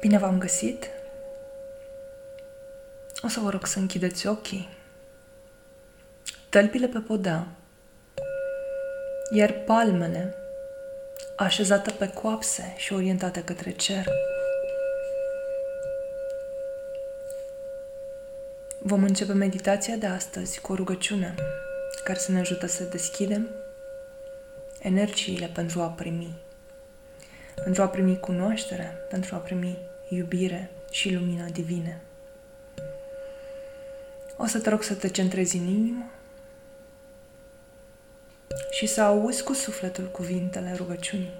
Bine v-am găsit! O să vă rog să închideți ochii. Tălpile pe podea, iar palmele așezate pe coapse și orientate către cer. Vom începe meditația de astăzi cu o rugăciune care să ne ajută să deschidem energiile pentru a primi. Pentru a primi cunoaștere, pentru a primi iubire și lumina divine. O să te rog să te centrezi în inimă și să auzi cu sufletul cuvintele rugăciunii.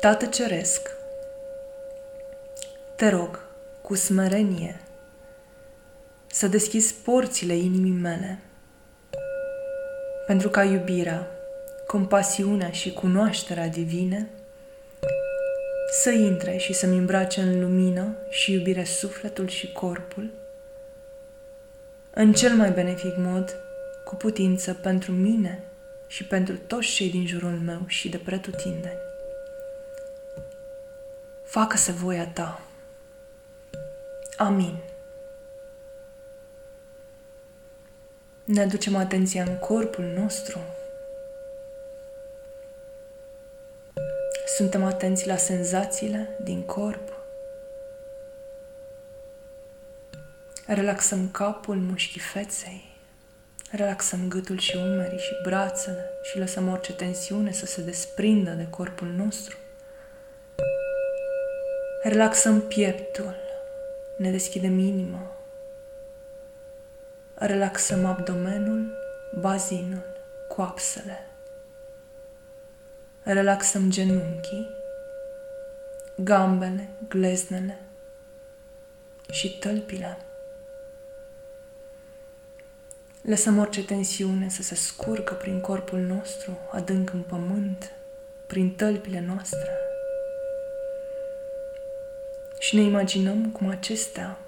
Tată Ceresc, te rog cu smerenie să deschizi porțile inimii mele pentru ca iubirea, compasiunea și cunoașterea divine să intre și să-mi îmbrace în lumină și iubire sufletul și corpul, în cel mai benefic mod, cu putință pentru mine și pentru toți cei din jurul meu și de pretutindeni. Facă-se voia ta. Amin. Ne aducem atenția în corpul nostru, Suntem atenți la senzațiile din corp. Relaxăm capul mușchii feței. Relaxăm gâtul și umerii și brațele și lăsăm orice tensiune să se desprindă de corpul nostru. Relaxăm pieptul, ne deschidem inima. Relaxăm abdomenul, bazinul, coapsele. Relaxăm genunchii, gambele, gleznele și tălpile. Lăsăm orice tensiune să se scurgă prin corpul nostru, adânc în pământ, prin tălpile noastre. Și ne imaginăm cum acestea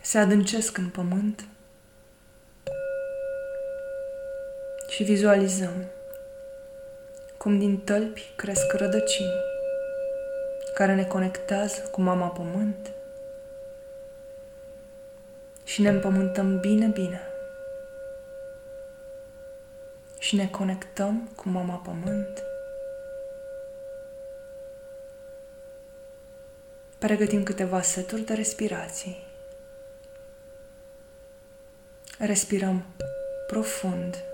se adâncesc în pământ și vizualizăm cum din tălpi cresc rădăcini care ne conectează cu Mama Pământ și ne împământăm bine, bine. Și ne conectăm cu Mama Pământ. Pregătim câteva seturi de respirații. Respirăm profund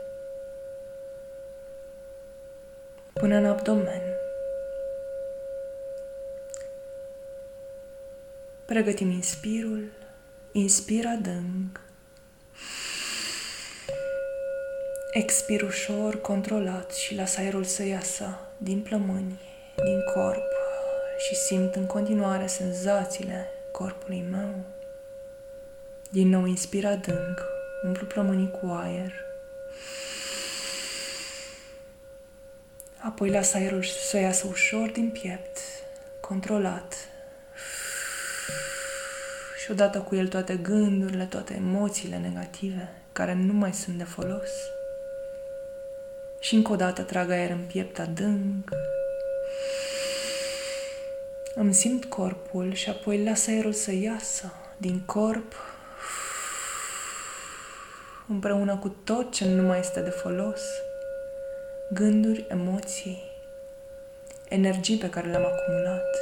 până în abdomen. Pregătim inspirul, inspir adânc, expir ușor, controlat și las aerul să iasă din plămâni, din corp și simt în continuare senzațiile corpului meu. Din nou inspir adânc, umplu plămânii cu aer, Apoi lasă aerul să iasă ușor din piept, controlat. Și odată cu el toate gândurile, toate emoțiile negative care nu mai sunt de folos. Și încă o dată trag aer în piept adânc. Îmi simt corpul și apoi las aerul să iasă din corp împreună cu tot ce nu mai este de folos gânduri, emoții, energii pe care le-am acumulat.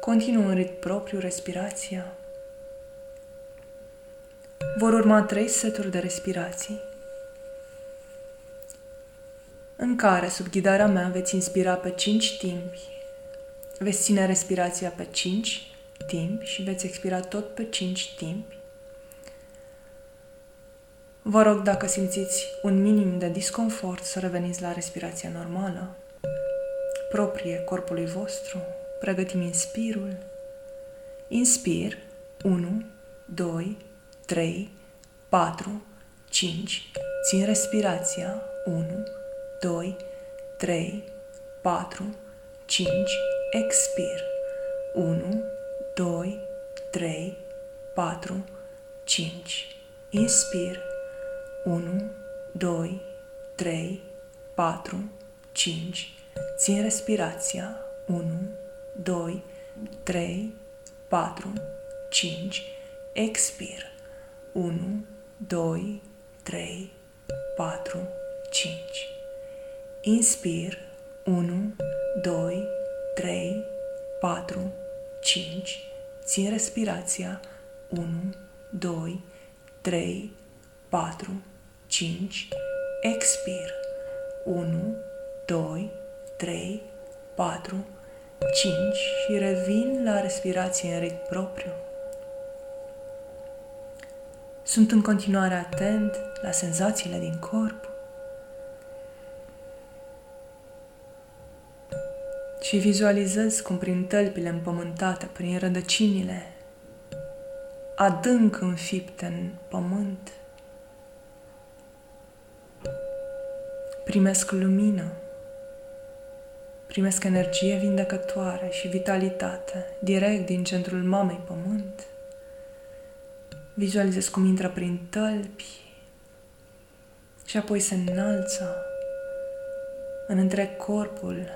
Continuă în ritm propriu respirația. Vor urma trei seturi de respirații în care, sub ghidarea mea, veți inspira pe cinci timpi, veți ține respirația pe cinci timpi și veți expira tot pe cinci timpi Vă rog, dacă simțiți un minim de disconfort, să reveniți la respirația normală, proprie corpului vostru. Pregătim inspirul. Inspir. 1, 2, 3, 4, 5. Țin respirația. 1, 2, 3, 4, 5. Expir. 1, 2, 3, 4, 5. Inspir. 1, 2, 3, 4, 5. Țin respirația. 1, 2, 3, 4, 5. Expir. 1, 2, 3, 4, 5. Inspir. 1, 2, 3, 4, 5. Țin respirația. 1, 2, 3, 4, 5. Expir. 1, 2, 3, 4, 5 și revin la respirație în ritm propriu. Sunt în continuare atent la senzațiile din corp și vizualizez cum prin tălpile împământate, prin rădăcinile adânc înfipte în pământ, primesc lumină, primesc energie vindecătoare și vitalitate direct din centrul mamei pământ. Vizualizez cum intră prin tălpi și apoi se înalță în întreg corpul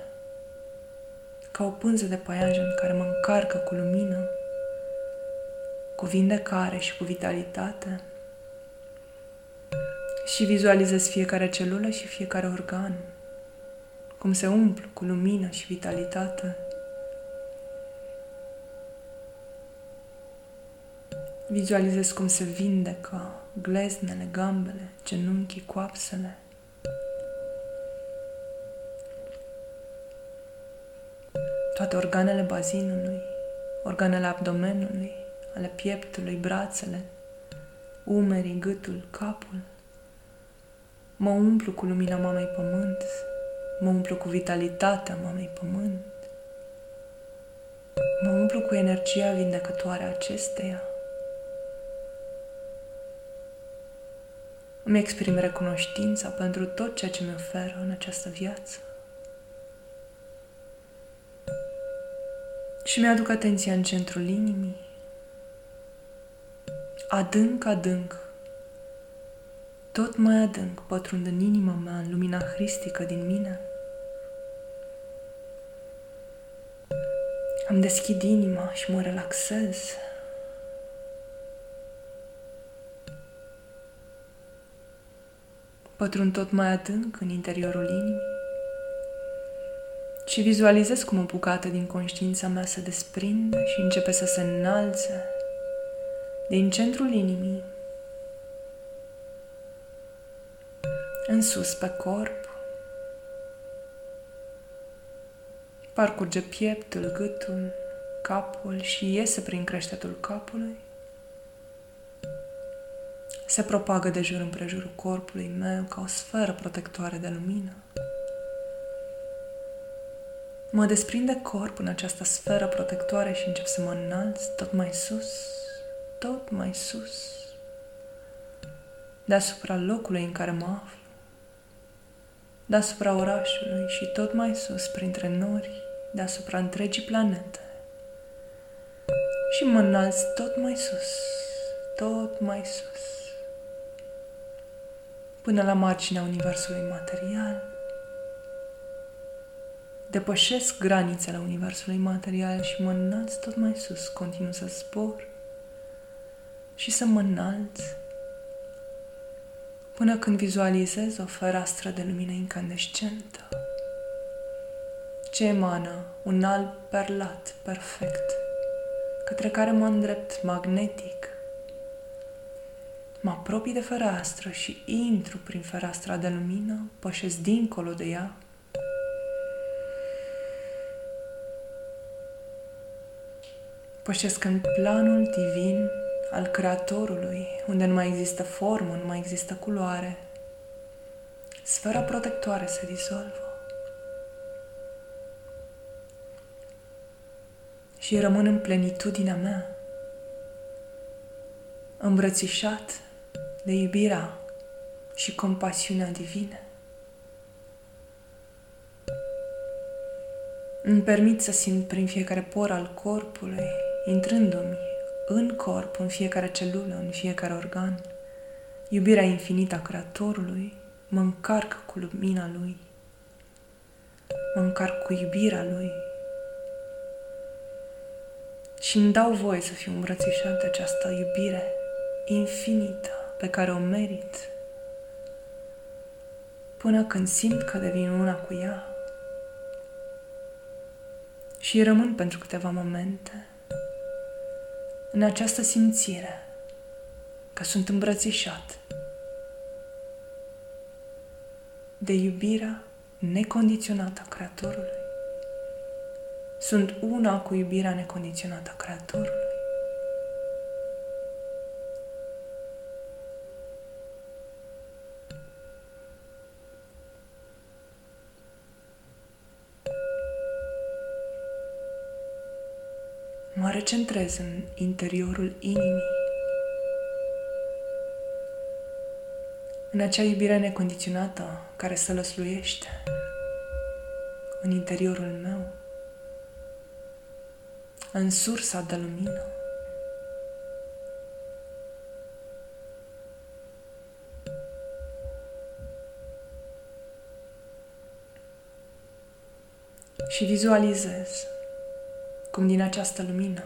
ca o pânză de paianjen care mă încarcă cu lumină, cu vindecare și cu vitalitate și vizualizez fiecare celulă și fiecare organ, cum se umplu cu lumină și vitalitate. Vizualizez cum se vindecă gleznele, gambele, genunchii, coapsele. Toate organele bazinului, organele abdomenului, ale pieptului, brațele, umerii, gâtul, capul. Mă umplu cu lumina Mamei Pământ, mă umplu cu vitalitatea Mamei Pământ, mă umplu cu energia vindecătoare a acesteia. Îmi exprim recunoștința pentru tot ceea ce mi oferă în această viață. Și mi-aduc atenția în centrul inimii, adânc, adânc, tot mai adânc pătrund în inima mea, în lumina hristică din mine. Am deschid inima și mă relaxez. Pătrund tot mai adânc în interiorul inimii și vizualizez cum o bucată din conștiința mea se desprinde și începe să se înalțe din centrul inimii în sus pe corp, parcurge pieptul, gâtul, capul și iese prin creștetul capului. Se propagă de jur împrejurul corpului meu ca o sferă protectoare de lumină. Mă desprinde corp în această sferă protectoare și încep să mă înalț tot mai sus, tot mai sus, deasupra locului în care mă aflu deasupra orașului și tot mai sus printre nori, deasupra întregii planete. Și mă înalț tot mai sus, tot mai sus, până la marginea universului material. Depășesc granițele universului material și mă înalț tot mai sus, continuu să zbor și să mă înalț până când vizualizez o fereastră de lumină incandescentă ce emană un alb perlat perfect, către care mă îndrept magnetic. Mă apropii de fereastră și intru prin fereastra de lumină, pășesc dincolo de ea. Pășesc în planul divin al Creatorului, unde nu mai există formă, nu mai există culoare. Sfera protectoare se dizolvă. Și rămân în plenitudinea mea, îmbrățișat de iubirea și compasiunea divine. Îmi permit să simt prin fiecare por al corpului, intrându-mi în corp, în fiecare celulă, în fiecare organ. Iubirea infinită a Creatorului mă încarcă cu lumina Lui. mă încarc cu iubirea Lui și îmi dau voie să fiu îmbrățișat de această iubire infinită pe care o merit până când simt că devin una cu ea și rămân pentru câteva momente în această simțire că sunt îmbrățișat de iubirea necondiționată a Creatorului. Sunt una cu iubirea necondiționată a Creatorului. Recentrez în interiorul inimii, în acea iubire necondiționată care se lăsluiește în interiorul meu, în sursa de lumină. Și vizualizez cum din această lumină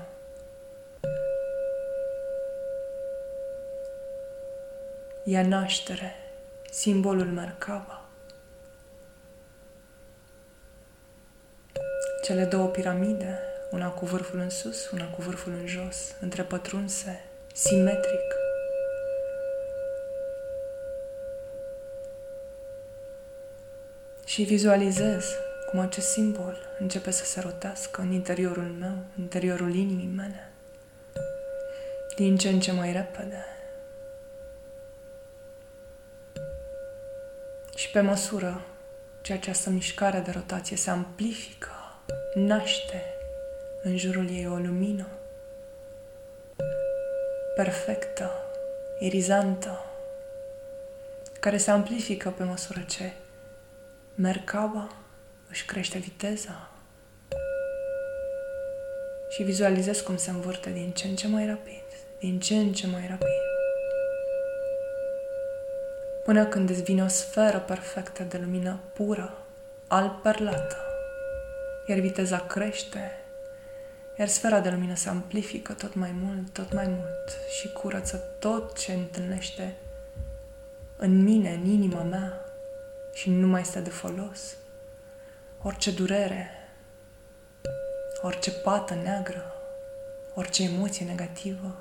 ia naștere simbolul Merkaba. Cele două piramide, una cu vârful în sus, una cu vârful în jos, întrepătrunse, simetric. Și vizualizez cum acest simbol începe să se rotească în interiorul meu, în interiorul inimii mele, din ce în ce mai repede. Și pe măsură ce această mișcare de rotație se amplifică, naște în jurul ei o lumină perfectă, irizantă, care se amplifică pe măsură ce Merkaba își crește viteza. Și vizualizez cum se învârte din ce în ce mai rapid, din ce în ce mai rapid, până când devine o sferă perfectă de lumină pură, alb perlată, iar viteza crește, iar sfera de lumină se amplifică tot mai mult, tot mai mult. Și curăță tot ce întâlnește în mine, în inima mea. Și nu mai este de folos orice durere, orice pată neagră, orice emoție negativă,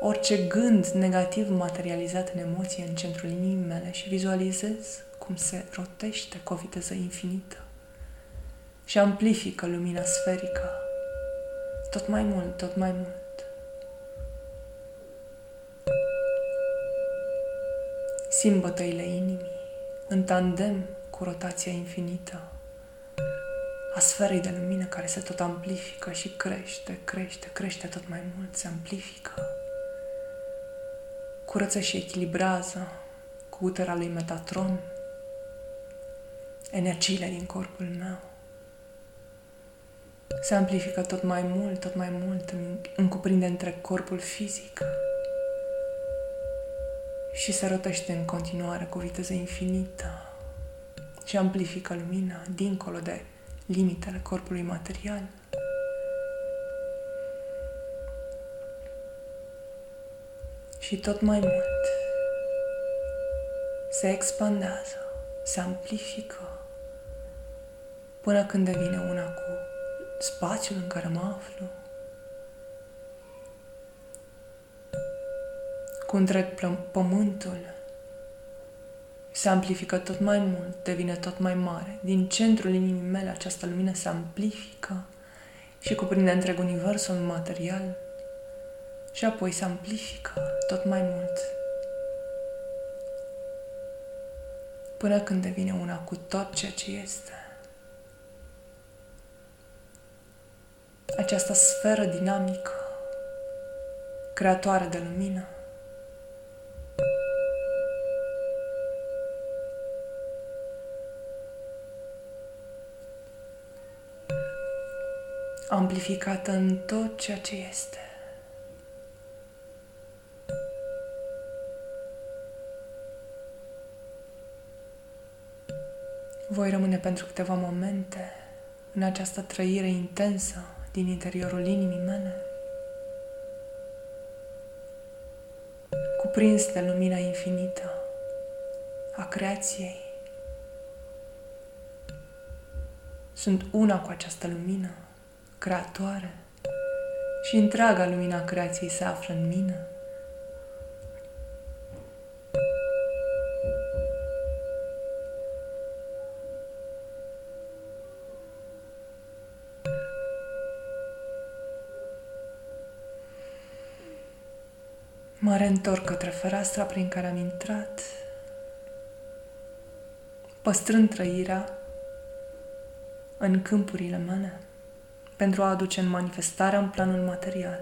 orice gând negativ materializat în emoție în centrul inimii mele și vizualizez cum se rotește cu o viteză infinită și amplifică lumina sferică tot mai mult, tot mai mult. Simt bătăile inimii în tandem cu rotația infinită a sferei de lumină care se tot amplifică și crește, crește, crește tot mai mult, se amplifică. Curăță și echilibrează cu utera lui Metatron energiile din corpul meu. Se amplifică tot mai mult, tot mai mult, îmi cuprinde între corpul fizic și se rotește în continuare cu viteză infinită și amplifică lumina dincolo de limitele corpului material. Și tot mai mult se expandează, se amplifică până când devine una cu spațiul în care mă aflu, cu întreg pământul se amplifică tot mai mult, devine tot mai mare. Din centrul inimii mele această lumină se amplifică și cuprinde întreg universul material și apoi se amplifică tot mai mult până când devine una cu tot ceea ce este. Această sferă dinamică, creatoare de lumină, amplificată în tot ceea ce este. Voi rămâne pentru câteva momente în această trăire intensă din interiorul inimii mele, cuprins de lumina infinită a creației. Sunt una cu această lumină creatoare și întreaga lumina creației se află în mine. Mă reîntorc către fereastra prin care am intrat, păstrând trăirea în câmpurile mele pentru a aduce în manifestarea în planul material.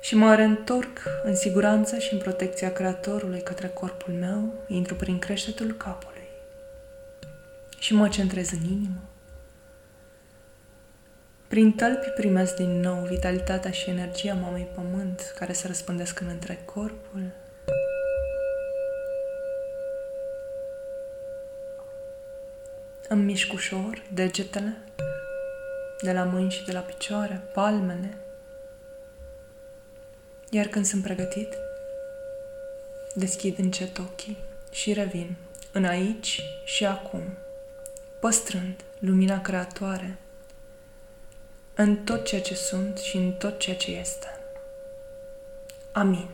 Și mă reîntorc în siguranță și în protecția Creatorului către corpul meu, intru prin creștetul capului și mă centrez în inimă. Prin tălpi primesc din nou vitalitatea și energia mamei pământ care se răspândesc în întreg corpul. Îmi mișc ușor degetele de la mâini și de la picioare, palmele. Iar când sunt pregătit, deschid încet ochii și revin în aici și acum, păstrând lumina creatoare în tot ceea ce sunt și în tot ceea ce este. Amin.